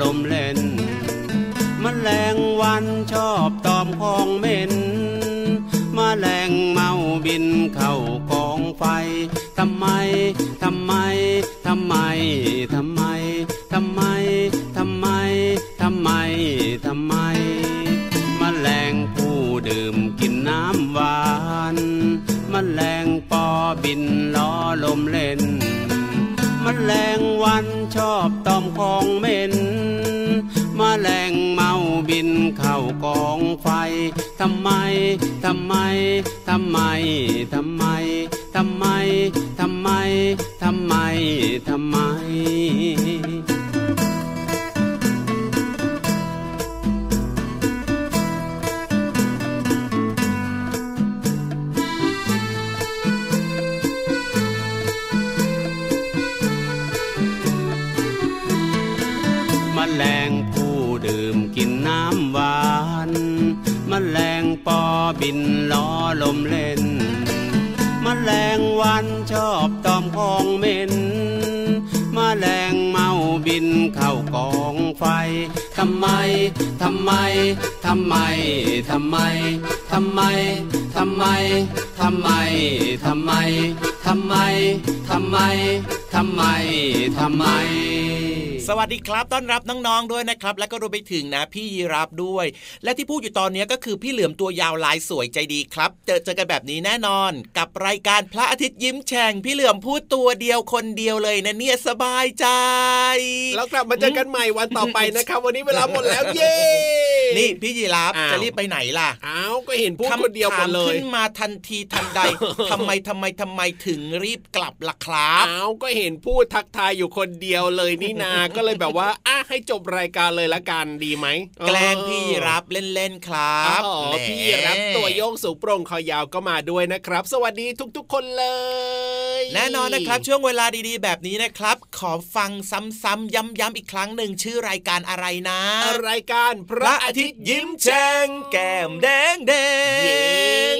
ลมเล่นมันแรงวันชอบตอมของเหม็นมาแลงเมาบินเข้ากองไฟทำไม ทำไม ทำไม ทำไม ทำไม ทำไม ทำไม ทำไมมแมลงผู้ดื่มกินน้ำหวานมแมลงปอบินล้อลมเล่น ลงวันชอบตอมของเหม็นมแมลงเมาบินเข้ากองไฟทำไมทำไมทำไมทำไมทำไมทำไมทำไมทำไมม บินล้อลมเล่นมแมลงวันชอบตอมของเหม็นมแมลงเมาบินเข้ากองไฟทำไม ทำไม ทำไม ทำไม ทำไม ทำไม ทำไม ทำไม ทำไม ทำไม ทำไม ทำไม สวัสดีครับต้อนรับน้องๆด้วยนะครับ และก็รวมไปถึงนะพี่ยีรับด้วย และที่พูดอยู่ตอนนี้ก็คือพี่เหลือมตัวยาวลายสวยใจดีครับเจอเจอกันแบบนี้แน่นอน กับรายการพระอาทิตย์ยิ้มแฉ่งพี่เหลือมพูดตัวเดียวคนเดียวเลยนะเนี่ยสบายใจ แล้วกลับมาเจอกันใหม่วันต่อไปนะครับ วันนี้เวลาหมดแล้วเย้นี่พี่ยีรับอ้าวจะรีบไปไหนล่ะอ้าวก็เห็นพูดคนเดียวหมดเลยคำถามขึ้นมาทันทีทันใดทำไมทำไมทำไมถึงรีบกลับล่ะครับอ้าวก็เห็นพูดทักทายอยู่คนเดียวเลยนี่นาก็เลยแบบว่าอะให้จบรายการเลยละกันดีไหมแกล้งพี่ยีรับเล่นๆครับอ๋อแหมพี่รับตัวโยกสูงโปร่งคอยาวก็มาด้วยนะครับ สวัสดีทุกๆคนเลย แน่นอนนะครับช่วงเวลาดีๆ แบบนี้นะครับ ขอฟังซ้ำๆย้ำๆอีกครั้งหนึ่งชื่อรายการอะไรนะ รายการพระอาทิตย์ยิ้มแฉ่งแก้มแดงแดเย้ง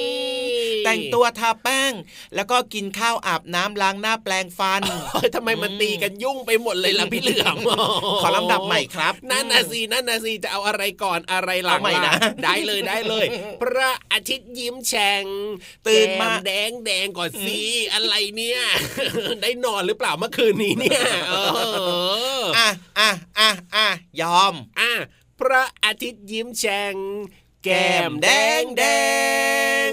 แต่งตัวทาแป้ง แล้วก็กินข้าวอาบน้ำล้างหน้าแปลงฟันเฮ้ยทำไมมันตีกันยุ่งไปหมดเลยล่ะพี่เหลือมขอลำดับใหม่ครับนั่นนะสินั่นนะสิจะเอาอะไรก่อนอะไรหลังเอาใหม่นะล่ได้เลยได้เลย พระอาทิตย์ยิ้มแฉ่งตื่นมาแก้แดงแดงก่อนสิอะไรเนี่ย ได้นอนหรือเปล่าเมื่อคืนนี้เนี่ยเอออะอะอะอะยอมอะพระอาทิตย์ยิ้มแฉ่งแก้มแดงแดง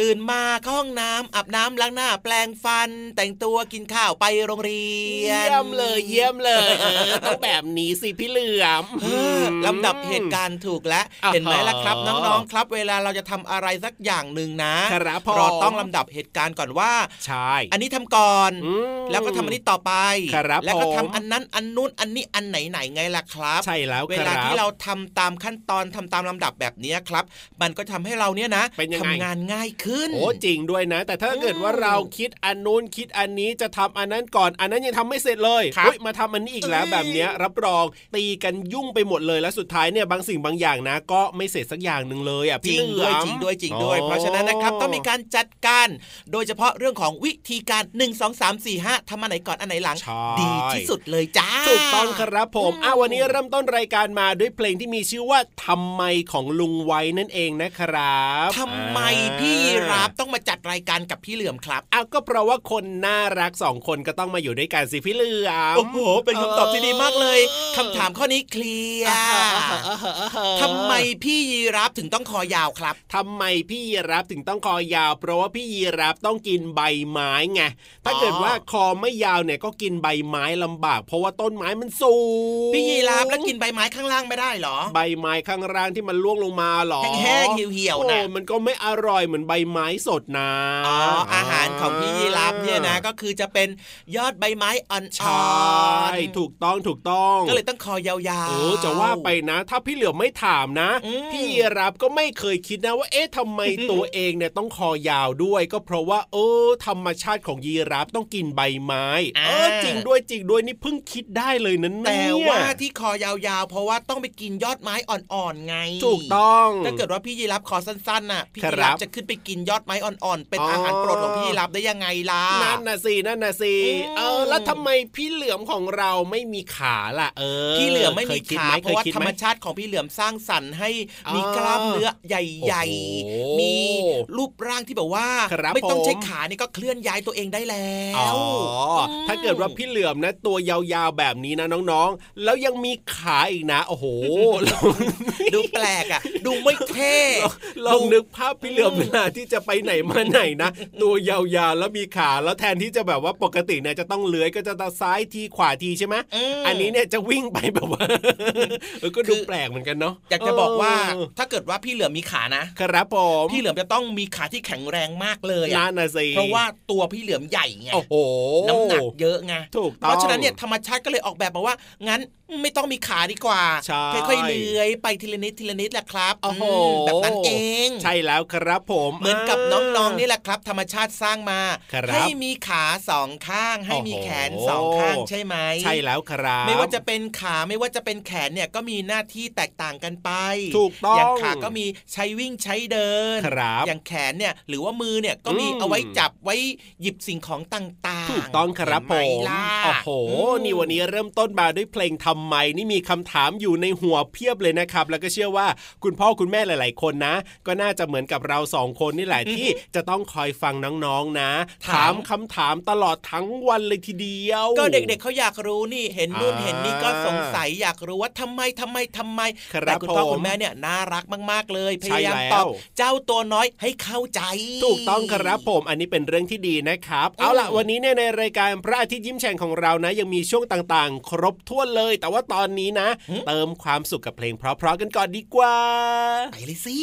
ตื่นมาเข้าห้องน้ำอาบน้ำล้างหน้า แปลงฟัน แต่งตัวกินข้าวไปโรงเรียน เยี่ยมเลยเยี่ยมเลยเออต้องแบบนี้สิพี่เหลือมเออลำดับเหตุการณ์ถูกแล้วอ่าฮะเห็นไหมล่ะครับ น้องๆครับ เวลาเราจะทำอะไรสักอย่างหนึ่งนะครับผมเราต้องลำดับเหตุการณ์ก่อนว่าใช่อันนี้ทำก่อนอืมแล้วก็ทำอันนี้ต่อไปครับแล้วก็ผมทำอันนั้นอันนู้นอันนี้อันไหนไหนๆไงล่ะครับ ใช่แล้วเวลาที่เราทำตามขั้นตอนทำตามลำดับแบบนี้ครับ มันก็ทำให้เราเนี่ยนะเป็นยังไงทำงานง่ายขึ้น โอ้จริงด้วยนะ แต่ถ้าเกิดว่าเราคิดอันนู้นคิดอันนี้จะทำอันนั้นก่อน อันนั้นยังทำไม่เสร็จเลยครับเฮ้ยมาทำอันนี้อีกแล้วเอ้ยแบบเนี้ยรับรองตีกันยุ่งไปหมดเลยแล้วสุดท้ายเนี่ยบางสิ่งบางอย่างนะ ก็ไม่เสร็จสักอย่างหนึ่งเลยอะจริพี่งเหลืด้วยอมจริงด้วยจริงด้วยอ๋อเพราะฉะนั้นนะครับต้องมีการจัดการ โดยเฉพาะเรื่องของวิธีการ 1 2 3 4 5ทำอันไหนก่อนอันไหนหลังใช่ดีที่สุดเลยจ้าถูกต้องครับผมอ้าววันนี้เริ่มต้นรายการมาด้วยเพลงที่มีชื่อว่าทำไมของลุงไว้นั่นเองนะครับทำไมพี่รับต้องมาจัดรายการกับพี่เหลือมครับอ้าวก็เพราะว่าคนน่ารักสองคนก็ต้องมาอยู่ด้วยกันสิพี่เหลือมโอ้โหเป็นคำตอบที่ดีมากเลยคำถามข้อนี้เคลียร์ทำไมพี่ยีรับถึงต้องคอยาวครับทำไมพี่ยีรับถึงต้องคอยาว เพราะว่าพี่ยีรับต้องกินใบไม้ไงถ้าเกิดว่าคอไม่ยาวเนี่ยก็กินใบไม้ลำบาก เพราะว่าต้นไม้มันสูงพี่ยีรับแล้วกินใบไม้ข้างล่างไม่ได้เหรอ ใบไม้ข้างล่างที่มันล่วงลงมาหรอแห้งๆเหี่ยวๆน่ะโอ้มันก็ไม่อร่อยเหมือนใบไม้สดนะอ๋ออาหารของพี่ยีราฟเนี่ยนะก็คือจะเป็นยอดใบไม้อ่อนๆใช่ถูกต้องถูกต้อง ก็เลยต้องคอยาวๆเออจะว่าไปนะ ถ้าพี่เหลือมไม่ถามนะอืมพี่ยีรับก็ไม่เคยคิดนะว่าเอ๊ะทำไมตัวเองเนี่ยต้องคอยาวด้วย ก็เพราะว่า เออ ธรรมชาติของยีราฟต้องกินใบไม้เออจริงด้วยจริงด้วยนี่เพิ่งคิดได้เลยนะเนี่ยแต่ว่าที่คอยาวๆ เพราะว่าต้องไปกินยอดไม้อ่อนๆไง ถูกต้องถ้าเกิดว่าพี่ยีรับคอสั้นๆน่ะพี่ครับยีรับจะขึ้นไปกินยอดไม้อ่อนๆ เป็นอ๋อออาหารโปรดของพี่ยีรับได้ยังไงล่ะ นั่นน่ะสิ นั่นน่ะสิอืมเออ แล้วทำไมพี่เหลือมของเราไม่มีขาล่ะ เออ พี่เหลือมไม่มีคยคิดขาไหเพราะว่าคยคิดธรไหรมชาติของพี่เหลือมสร้างสรรค์ให้มีอ๋อกล้ามเนื้อใหญ่โอ้โหๆมีรูปร่างที่แบบว่าครับไม่ต้องผมใช้ขานี่ก็เคลื่อนย้ายตัวเองได้แล้วอ๋ออมถ้าเกิดว่าพี่เหลือมนะ ตัวยาวๆแบบนี้นะน้องๆ แล้วยังมีขาอีกนะ โอ้โห ดูแปลกอะ ดูไม่เท่ลองนึกภาพพี่เหลือมเวลาที่จะไปไหนมาไหนนะ ตัวยาวๆแล้วมีขาแล้วแทนที่จะแบบว่าปกติเนี่ยจะต้องเลื้อยก็จะตาซ้ายทีขวาทีใช่ไหมมอันนี้เนี่ยจะวิ่งไปแบบว่าเออก็ดูแปลกเหมือนกันเนาะอยากจะบอกว่าเออถ้าเกิดว่าพี่เหลือมมีขานะครับผมพี่เหลือมจะต้องมีขาที่แข็งแรงมากเลยนั่อะนน่ะสิเพราะว่าตัวพี่เหลือมใหญ่ไงโอ้โหน้ำหนักเยอะไงถูกต้องเพราะฉะนั้นเนี่ยธรรมชาติก็เลยออกแบบมาว่างั้นไม่ต้องมีขาดีกว่าใช่ค่อยๆเลื้อยไปทีละนิดทีละนิดแหละครับโอ้โหมแบบนั้นเอง ใช่แล้วครับผม เหมือนกับน้องๆนี่แหละครับ ธรรมชาติสร้างมาครับให้มีขาสองข้าง ให้มีโอ้โหแขนสองข้างใช่ไหม ใช่แล้วครับ ไม่ว่าจะเป็นขาไม่ว่าจะเป็นแขนเนี่ยก็มีหน้าที่แตกต่างกันไป ถูกต้อง อย่างขาก็มีใช้วิ่งใช้เดินครับอย่างแขนเนี่ยหรือว่ามือเนี่ยก็มีอืมเอาไว้จับไว้หยิบสิ่งของต่างๆ ถูกต้องครับผเห็นมไหล่ะโอ้โหอืมนี่วันนี้เริ่มต้นมาด้วยเพลงทำไมนี่มีคำถามอยู่ในหัวเพียบเลยนะครับ แล้วก็เชื่อว่าคุณพ่อคุณแม่หลาย ๆ คนนะ ก็น่าจะเหมือนกับเราสองคนนี่แหละที่จะต้องคอยฟังน้อง ๆ นะ ถามคำถามตลอดทั้งวันเลยทีเดียว ก็เด็ก ๆเขาอยากรู้นี่เห็นนู่นอ่าเห็นนี่ก็สงสัยอยากรู้ว่าทำไมทำไมทำไมครับแต่คุณพ่อผมคุณแม่เนี่ยน่ารักมาก ๆ เลยพใช่ยายามแล้วตอบเจ้าตัวน้อยให้เข้าใจ ถูกต้องครับผมอันนี้เป็นเรื่องที่ดีนะครับ เอาล่ะอืมวันนี้เนี่ยในรายการพระอาทิตย์ยิ้มแฉ่งของเรานะ ยังมีช่วงต่างๆ ครบถ้วนเลยแต่ว่าตอนนี้นะ เติมความสุขกับเพลงเพราะๆกันก่อนดีกว่า ไปเลยสิ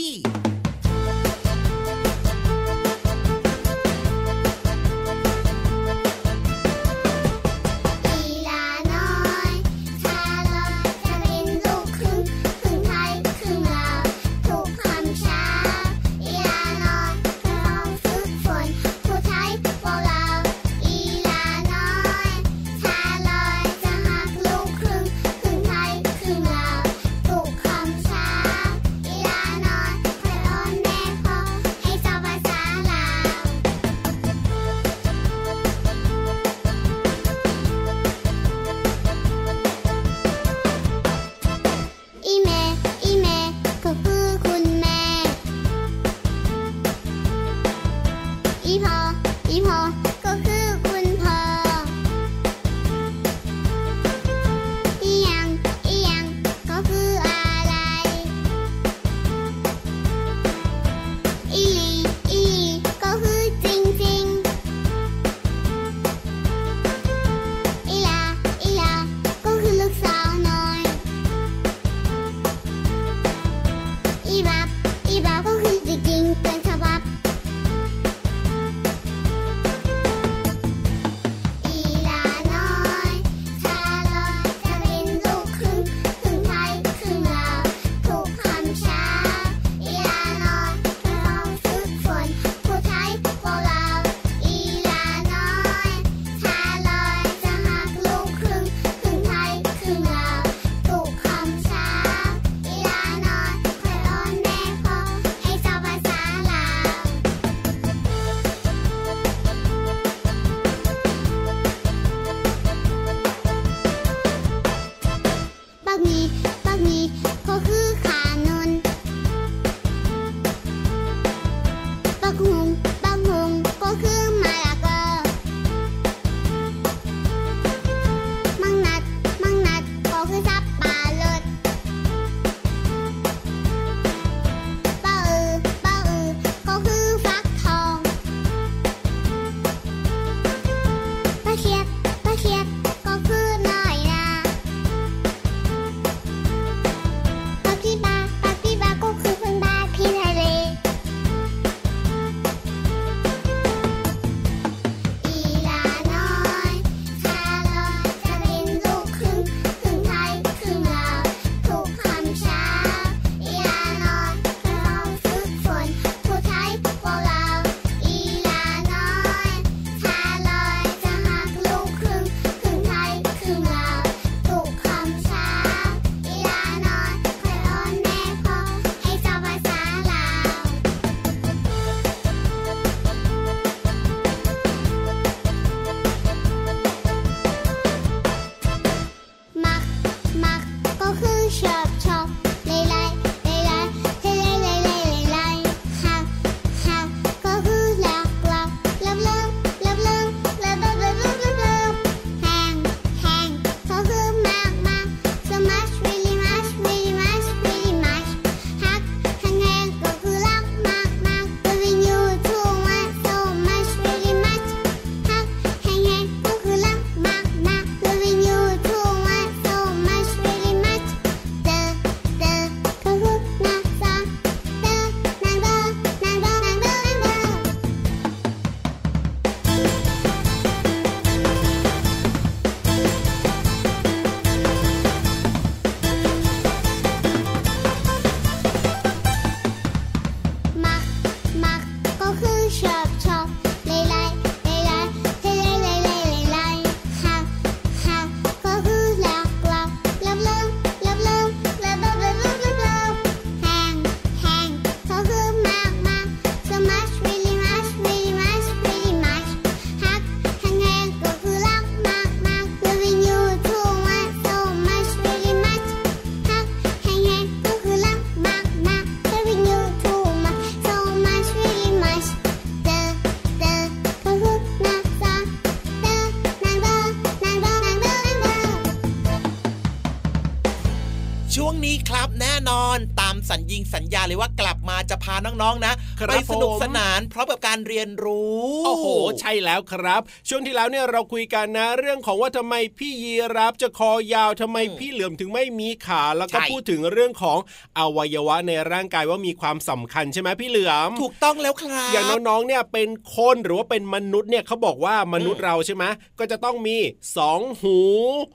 สัญญิงสัญญาเลยว่ากลับมาจะพาน้องๆนะ ไปสนุกผมสนานพร้อมกับการเรียนรู้ โอ้โห ใช่แล้วครับ ช่วงที่แล้วเนี่ยเราคุยกันนะเรื่องของว่าทำไมพี่ยีรับจะคอยาวทำไมพี่เหลือมถึงไม่มีขา แล้วก็ใช่พูดถึงเรื่องของอวัยวะในร่างกายว่ามีความสำคัญใช่ไหมพี่เหลือม ถูกต้องแล้วครับ อย่างน้องๆเนี่ยเป็นคนหรือว่าเป็นมนุษย์เนี่ยเขาบอกว่ามนุษย์เราใช่ไหมก็จะต้องมีสองหู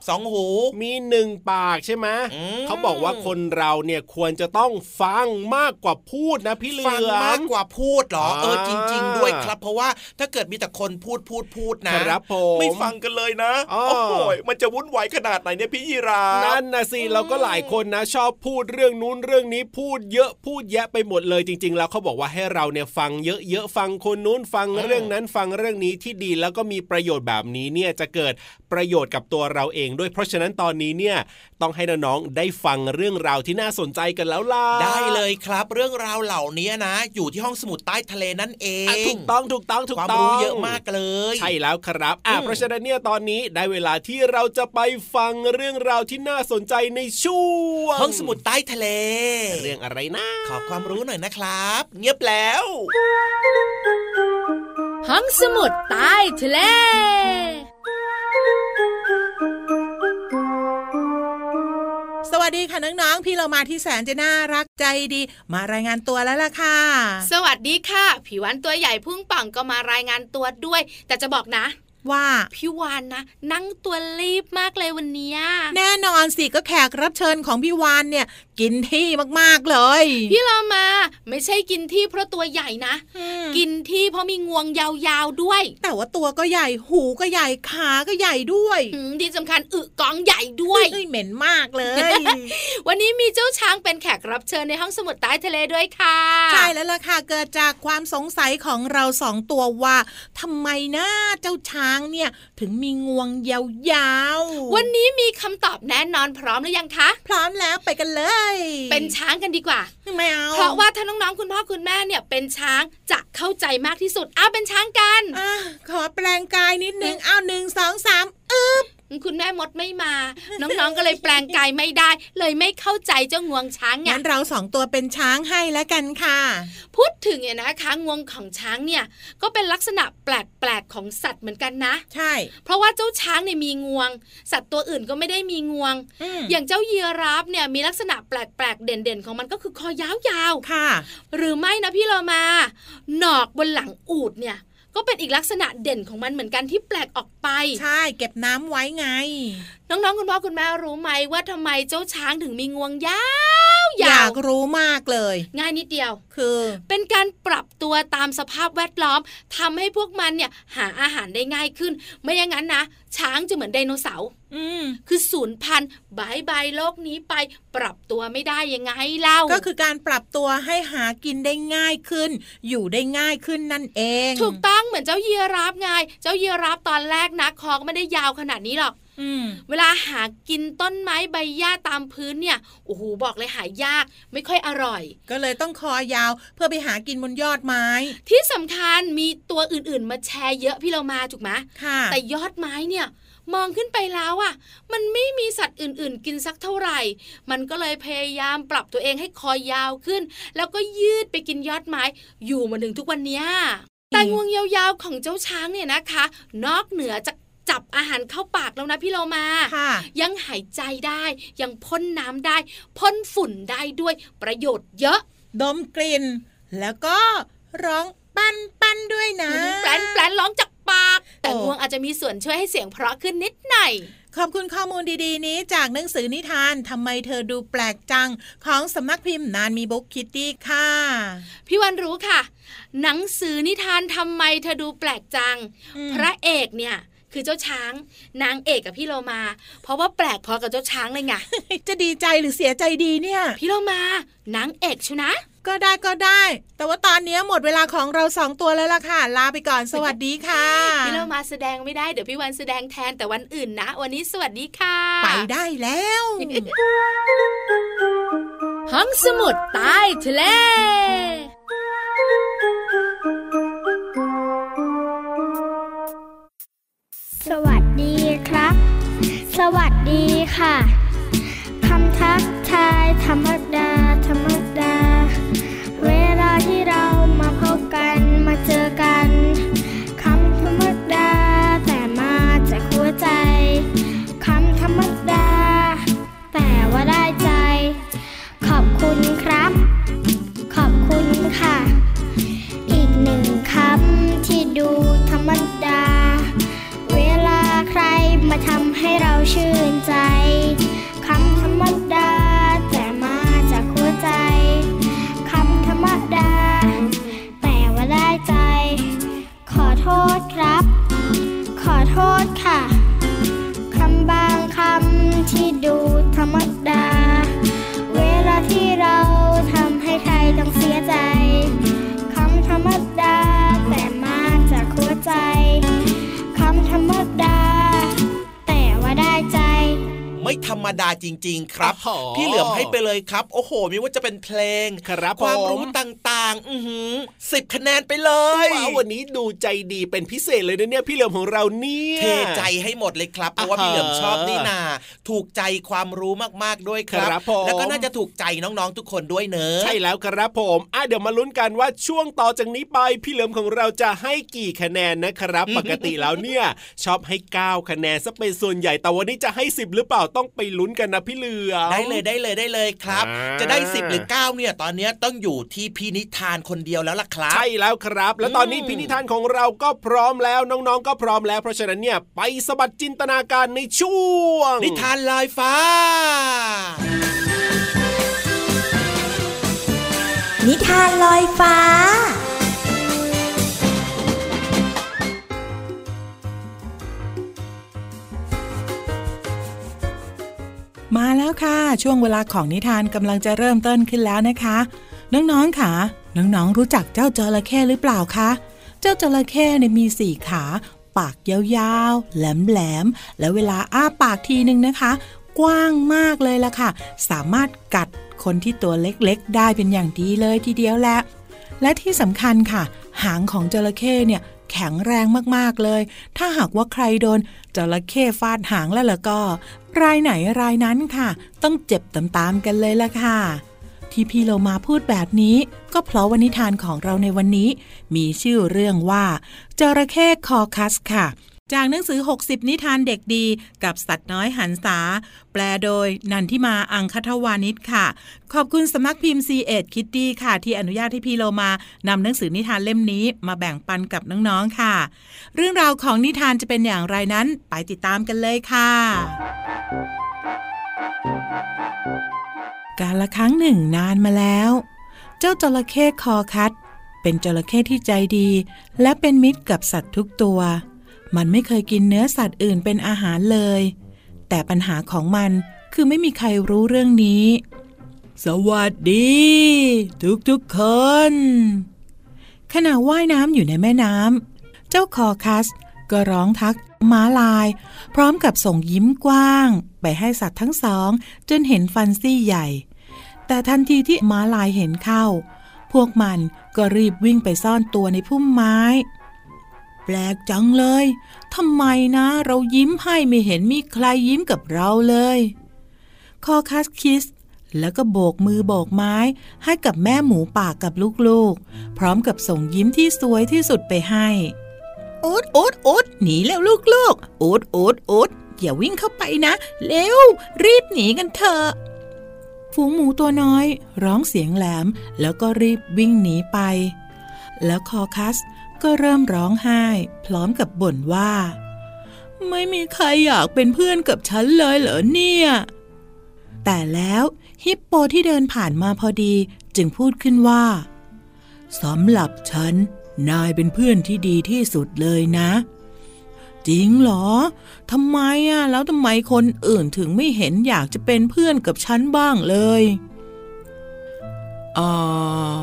สองหู มีหนึ่งปากใช่ไหมอืมเขาบอกว่าคนเราเนี่ยควรจะต้องฟังมากกว่าพูดนะพี่เหลืฟังอมากมกว่าพูดเหรอเอออ่าจริง ๆ ด้วยครับ เพราะว่าถ้าเกิดมีแต่คนพูดพูดพูดนะครับผมไม่ฟังกันเลยนะอ้อโอ้โหมันจะวุ่นวายขนาดไหนเนี่ยพี่ยีรานั่นนะสิเราก็หลายคนนะ ชอบพูดเรื่องนู้นเรื่องนี้พูดเยอะพูดแยะไปหมดเลยจริง ๆ แล้วเขาบอกว่าให้เราเนี่ยฟังเยอะๆฟังคนนู้นฟังเรื่องนั้นฟังเรื่องนี้ที่ดีแล้วก็มีประโยชน์แบบนี้เนี่ยจะเกิดประโยชน์กับตัวเราเองด้วยเพราะฉะนั้นตอนนี้เนี่ยต้องให้น้องๆได้ฟังเรื่องราวที่น่าสนใจกันแล้วล่ะได้เลยครับ เรื่องราวเหล่านี้นะ อยู่ที่ห้องสมุดใต้ทะเลนั่นเออะงถูกต้องถูกต้องถูกความต้องรู้เยอะมากเลยใช่แล้วครับอะอืมเพราะฉะนั้นเนี่ยตอนนี้ได้เวลาที่เราจะไปฟังเรื่องราวที่น่าสนใจในช่วงห้องสมุดใต้ทะเล เรื่องอะไรนะขอความรู้หน่อยนะครับ เงียบแล้ว ห้องสมุดใต้ทะเล วัสดีค่ะน้องๆ พี่เรามาที่แสนจะน่ารักใจดี มารายงานตัวแล้วล่ะค่ะ สวัสดีค่ะ ผิววันตัวใหญ่พุ่งป่องก็มารายงานตัวด้วย แต่จะบอกนะว่าพี่วานนะนั่งตัวรีบมากเลยวันเนี้ยแน่นอนสิก็แขกรับเชิญของพี่วานเนี่ย กินที่มากๆเลย พี่เรามาไม่ใช่กินที่เพราะตัวใหญ่นะอืมกินที่เพราะมีงวงยาวๆด้วย แต่ว่าตัวก็ใหญ่หูก็ใหญ่ขาก็ใหญ่ด้วยอืมที่สำคัญอึกองใหญ่ด้วยเฮ้ยเหม็นมากเลย วันนี้มีเจ้าช้างเป็นแขกรับเชิญในห้องสมุดใต้ทะเลด้วยค่ะ ใช่แล้วล่ะค่ะเกิดจากความสงสัยของเราสองตัวว่าทำไมนะเจ้าช้างเนี่ยถึงมีงวงยาวๆวันนี้มีคำตอบแน่นอนพร้อมหรือยังคะ พร้อมแล้วไปกันเลยเป็นช้างกันดีกว่าไม่เอาเพราะว่าถ้าน้องๆคุณพ่อคุณแม่เนี่ยเป็นช้างจะเข้าใจมากที่สุดอ้าวเป็นช้างกันอะขอแปลงกายนิดนึงอ้าวหนึ่งสองสามอึ๊บคุณแม่มดไม่มา น้องๆก็เลยแปลงกายไม่ได้ เลยไม่เข้าใจเจ้างวงช้างไงงั้นเราสองตัวเป็นช้างให้แล้วกันค่ะ พูดถึงเนี่ยนะคะงวงของช้างเนี่ยก็เป็นลักษณะแปลกๆของสัตว์เหมือนกันนะ ใช่ เพราะว่าเจ้าช้างเนี่ยมีงวง สัตว์ตัวอื่นก็ไม่ได้มีงวงมอย่างเจ้ายีราฟเนี่ยมีลักษณะแปลกๆเด่นๆ ของมันก็คือคอยาวๆค่ะ หรือไม่นะพี่เรามา หนอกบนหลังอูดเนี่ย ก็เป็นอีกลักษณะเด่นของมันเหมือนกันที่แปลกออกไป ใช่ เก็บน้ำไว้ไง น้องๆคุณพ่อคุณแม่รู้ไหมว่าทำไมเจ้าช้างถึงมีงวงยาว อยายาวกรู้มากเลย ง่ายนิดเดียว คือ เป็นการปรับตัวตามสภาพแวดล้อมทำให้พวกมันเนี่ยหาอาหารได้ง่ายขึ้น ไม่อย่างนั้นนะ ช้างจะเหมือนไดโนเสาร์อืมคือสูญพันธุ์บายบายโลกนี้ไปปรับตัวไม่ได้ยังไงเล่า ก็คือการปรับตัวให้หากินได้ง่ายขึ้น อยู่ได้ง่ายขึ้นนั่นเอง ถูกต้องเหมือนเจ้ายีราฟไงเจ้ายีราฟตอนแรกนะคอก็ไม่ได้ยาวขนาดนี้หรอกอืม เวลาหากินต้นไม้ใบหญ้าตามพื้นเนี่ยโอ้โหบอกเลยหายากไม่ค่อยอร่อย ก็เลยต้องคอยาวเพื่อไปหากินบนยอดไม้ ที่สำคัญมีตัวอื่นๆ มาแชร์เยอะพี่เรามาถูกไหมค่ะแต่ยอดไม้เนี่ยมองขึ้นไปแล้วอะ มันไม่มีสัตว์อื่น ๆ กินสักเท่าไหร่ มันก็เลยพยายามปรับตัวเองให้คอยาวขึ้น แล้วก็ยืดไปกินยอดไม้ อยู่มาถึงทุกวันเนี้ยแต่งวงยาวๆของเจ้าช้างเนี่ยนะคะ นอกเหนือจาก จับอาหารเข้าปากแล้วนะพี่เรามาค่ะยังหายใจได้ ยังพ่นน้ำได้พ่นฝุ่นได้ด้วยประโยชน์เยอะ ดมกลิ่น แล้วก็ร้องปันปันด้วยนะแปลนแปลนร้องจากปาก แต่โอ้งวงอาจจะมีส่วนช่วยให้เสียงเพราะขึ้นนิดหน่อยขอบคุณข้อมูลดีๆ นี้จากหนังสือนิทานทำไมเธอดูแปลกจัง ของสำนักพิมพ์นานมีบุ๊กคิตตี้ค่ะ พี่วันรู้ค่ะ หนังสือนิทานทำไมเธอดูแปลกจังอืมพระเอกเนี่ย คือเจ้าช้างนางเอกกับพี่โลมา เพราะว่าแปลกพอกับเจ้าช้างเลยไงจะดีใจหรือเสียใจดีเนี่ย พี่โลมานางเอกชนะก็ได้ก็ได้ แต่ว่าตอนนี้หมดเวลาของเราสองตัวแล้วล่ะค่ะ ลาไปก่อนสวัสดีค่ะ พี่โลมาแสดงไม่ได้เดี๋ยวพี่วันแสดงแทนแต่วันอื่นนะ วันนี้สวัสดีค่ะ ไปได้แล้วห้องสมุดใต้ทะเล ค่ะคำทักทายธรรมดา ธรรมดา เวลาที่เรามาพบกันมาเจอกันคำธรรมดา แต่มาจากหัวใจคำธรรมดา แต่ว่าได้ใจ ขอบคุณครับ ขอบคุณค่ะ อีกหนึ่งคำที่ดูธรรมดา เวลาใครมาทำให้เราชื่น จริง ๆ ครับอ๋อพี่เหลือมให้ไปเลยครับ โอ้โหไม่ว่าจะเป็นเพลงครับความผมรู้ต่างๆ อือหือสิบคะแนนไปเลยว้าววันนี้ดูใจดีเป็นพิเศษเลยนะเนี่ยพี่เหลือมของเราเนี่ยเทใจให้หมดเลยครับเพราะว่าอ่าฮะพี่เหลือมชอบนี่นาถูกใจความรู้มากๆด้วยครัครับผมแล้วก็น่าจะถูกใจน้องๆทุกคนด้วยเนอะใช่แล้วครับผมอะเดี๋ยวมาลุ้นกันว่าช่วงต่อจากนี้ไปพี่เหลิมของเราจะให้กี่คะแนนนะครับ ปกติแล้วเนี่ยชอบให้ 9 คะแนนซะเป็นส่วนใหญ่แต่วันนี้จะให้ 10 หรือเปล่าต้องไปลุ้นกันนะพี่เหลือมได้เลยได้เลยได้เลยครับอ่าจะได้สิบหรือเก้าเนี่ย ตอนเนี้ยต้องอยู่ที่พี่นิทานคนเดียวแล้วล่ะครับ ใช่แล้วครับ แล้วตอนนี้อืมพินิธานของเราก็พร้อมแล้วน้องๆก็พร้อมแล้วเพราะฉะนั้นเนี่ยไปสะบัดจินตนาการในช่วง นิทานลอยฟ้า นิทานลอยฟ้า มาแล้วค่ะ ช่วงเวลาของนิทานกำลังจะเริ่มต้นขึ้นแล้วนะคะ น้องๆค่ะ น้องๆรู้จักเจ้าจระเข้หรือเปล่าคะเจ้าจระเข้เนี่ยมีสี่ขา ปากยาวๆ แหลมๆ แล้วเวลาอ้าปากทีนึงนะคะ กว้างมากเลยล่ะค่ะ สามารถกัดคนที่ตัวเล็กๆ ได้เป็นอย่างดีเลยทีเดียวแหละและที่สำคัญค่ะ หางของจระเข้เนี่ย แข็งแรงมากๆเลย ถ้าหากว่าใครโดนจระเข้ฟาดหางแล้วล่ะก็ รายไหนรายนั้นค่ะ ต้องเจ็บตามๆกันเลยล่ะค่ะ ที่พี่เรามาพูดแบบนี้ ก็เพราะวันนิทานของเราในวันนี้ มีชื่อเรื่องว่าจระเข้คอคัสค่ะ จากหนังสือ 60 นิทานเด็กดีกับสัตว์น้อยหันษา แปลโดยนันทิมาอังคทวานิชค่ะ ขอบคุณสำนักพิมพ์ C ีเอ็ดคิตตี้ค่ะ ที่อนุญาตให้พี่โลมานำหนังสือนิทานเล่มนี้มาแบ่งปันกับน้องๆค่ะ เรื่องราวของนิทานจะเป็นอย่างไรนั้นไปติดตามกันเลยค่ะ การละครั้งหนึ่งนานมาแล้ว เจ้าจระเข้คอคัด เป็นจระเข้ที่ใจดี และเป็นมิตรกับสัตว์ทุกตัว มันไม่เคยกินเนื้อสัตว์อื่นเป็นอาหารเลย แต่ปัญหาของมันคือไม่มีใครรู้เรื่องนี้ สวัสดี ทุกๆคน ขณะว่ายน้ำอยู่ในแม่น้ำเจ้าคอคัสก็ร้องทักม้าลาย พร้อมกับส่งยิ้มกว้าง ไปให้สัตว์ทั้งสอง จนเห็นฟันซี่ใหญ่ แต่ทันทีที่ม้าลายเห็นเข้า พวกมันก็รีบวิ่งไปซ่อนตัวในพุ่มไม้ ปลกจังเลยทำไมนะ เรายิ้มให้ไม่เห็นมีใครยิ้มกับเราเลย คอคัสคิส แล้วก็โบกมือโบกไม้ให้กับแม่หมูป่ากับลูกๆ พร้อมกับส่งยิ้มที่สวยที่สุดไปให้โอุดอุดอุดหนีแล้วลูกๆโอุดอุดอุดอย่าวิ่งเข้าไปนะ เร็ว รีบหนีกันเถอะฝูงหมูตัวน้อย ร้องเสียงแหลม แล้วก็รีบวิ่งหนีไป แล้วคอคัส ก็เริ่มร้องไห้ พร้อมกับบ่นว่า ไม่มีใครอยากเป็นเพื่อนกับฉันเลยเหรอเนี่ย แต่แล้วฮิปโปที่เดินผ่านมาพอดีจึงพูดขึ้นว่าสำหรับฉัน นายเป็นเพื่อนที่ดีที่สุดเลยนะ จริงเหรอทำไมอะแล้วทำไมคนอื่นถึงไม่เห็นอยากจะเป็นเพื่อนกับฉันบ้างเลยอ่า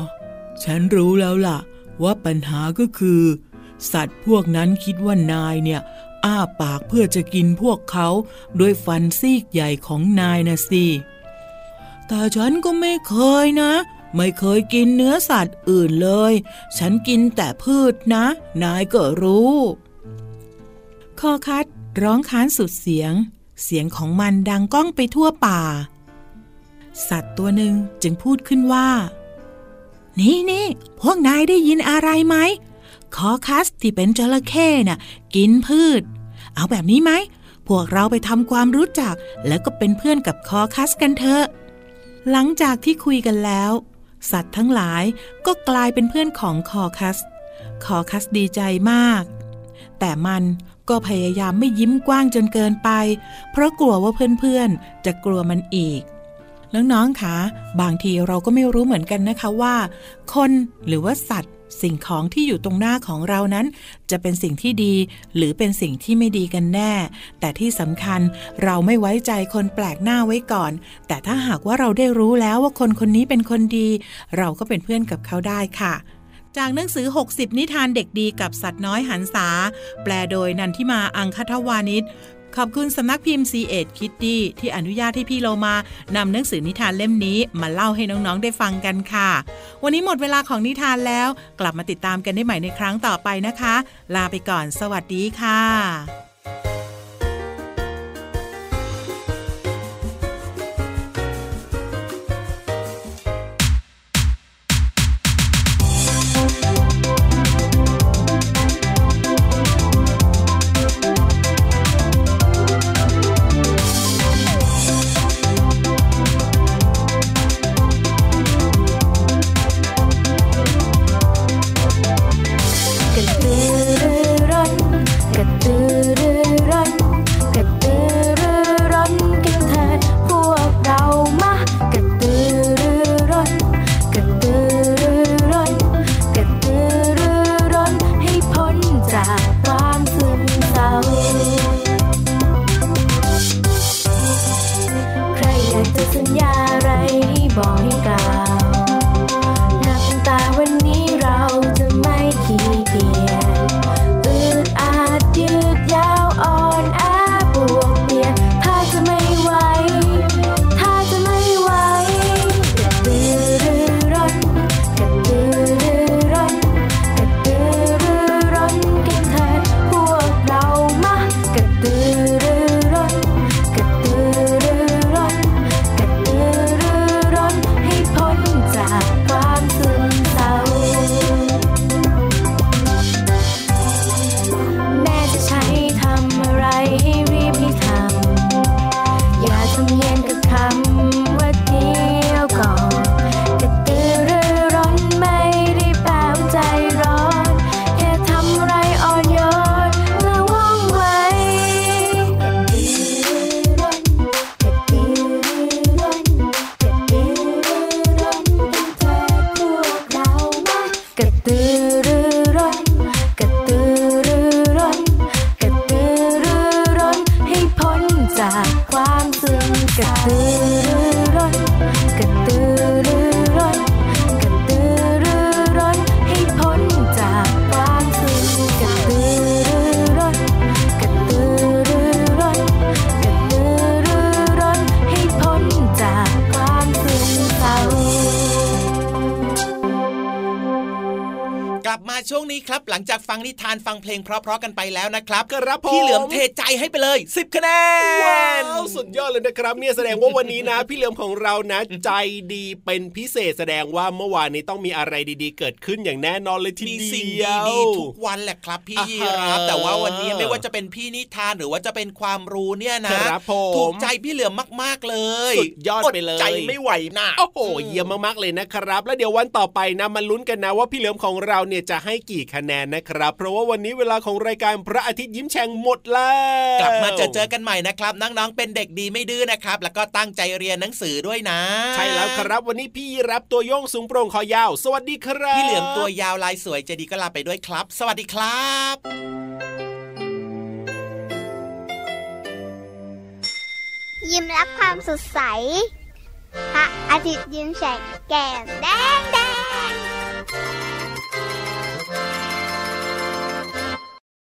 ฉันรู้แล้วล่ะ ว่าปัญหาก็คือ สัตว์พวกนั้นคิดว่านายเนี่ย อ้าปากเพื่อจะกินพวกเขาด้วยฟันซีกใหญ่ของนายนะสิแต่ฉันก็ไม่เคยนะ ไม่เคยกินเนื้อสัตว์อื่นเลย ฉันกินแต่พืชนะ นายก็รู้คอคัดร้องค้านสุดเสียง เสียงของมันดังก้องไปทั่วป่า สัตว์ตัวหนึ่งจึงพูดขึ้นว่า นี่นี่พวกนายได้ยินอะไรไหมคอคัสที่เป็นจระเข้น่ะ กินพืช เอาแบบนี้ไหม พวกเราไปทำความรู้จัก แล้วก็เป็นเพื่อนกับคอคัสกันเถอะ หลังจากที่คุยกันแล้ว สัตว์ทั้งหลายก็กลายเป็นเพื่อนของคอคัส คอคัสดีใจมาก แต่มันก็พยายามไม่ยิ้มกว้างจนเกินไป เพราะกลัวว่าเพื่อนๆ จะกลัวมันอีก น้องๆคะบางทีเราก็ไม่รู้เหมือนกันนะคะว่า คนหรือว่าสัตว์ สิ่งของที่อยู่ตรงหน้าของเรานั้น จะเป็นสิ่งที่ดี หรือเป็นสิ่งที่ไม่ดีกันแน่ แต่ที่สำคัญเราไม่ไว้ใจคนแปลกหน้าไว้ก่อน แต่ถ้าหากว่าเราได้รู้แล้วว่าคนคนนี้เป็นคนดี เราก็เป็นเพื่อนกับเขาได้ค่ะจากหนังสือ 60 นิทานเด็กดีกับสัตว์น้อยหันษา แปลโดยนันทิมาอังคทวานิช ขอบคุณสำนักพิมพ์ C ีเอ็ดคิตตี้ที่อนุญาตให้พี่โลมานำหนังสือนิทานเล่มนี้มาเล่าให้น้องๆได้ฟังกันค่ะ วันนี้หมดเวลาของนิทานแล้ว กลับมาติดตามกันได้ใหม่ในครั้งต่อไปนะคะ ลาไปก่อน สวัสดีค่ะ จากฟังนิทานฟังเพลงเพราะๆกันไปแล้วนะครับครับผมพี่เหลือมเทใจให้ไปเลย 10 คะแนนว้าวสุดยอดเลยนะครับเนี่ยแสดงว่าวันนี้นะ พี่เหลือมของเรานะใจดีเป็นพิเศษแสดงว่าเมื่อวานนี้ต้องมีอะไรดีๆ เกิดขึ้นอย่างแน่นอนเลยทีมีเดียวสิ่งดีๆทุกวันแหละครับ พี่อ่ายีฮะรับแต่ว่าวันนี้ไม่ว่าจะเป็นพี่นิทานหรือว่าจะเป็นความรู้เนี่ยนะครับผมถูกใจพี่เหลือมมากๆเลยสุดยอดไปเลยใจไม่ไหวนะโอ้โหเยี่ยมมากๆเลยนะครับ แล้วเดี๋ยววันต่อไปนะมาลุ้นกันนะว่าพี่เหลือมของเราเนี่ยจะให้กี่คะแนนนะครับ เพราะว่าวันนี้เวลาของรายการพระอาทิตย์ยิ้มแฉ่งหมดแล้ว กลับมาเจอเจอกันใหม่นะครับน้องๆเป็นเด็กดีไม่ดื้อนะครับ แล้วก็ตั้งใจเรียนหนังสือด้วยนะ ใช่แล้วครับ วันนี้พี่รับตัวโยงสูงโปร่งคอยาว สวัสดีครับพี่เหลือมตัวยาวลายสวยใจะดีก็ลาไปด้วยครับ สวัสดีครับยิ้มรับความสดใส พระอาทิตย์ยิ้มแฉกแก้มแดงแด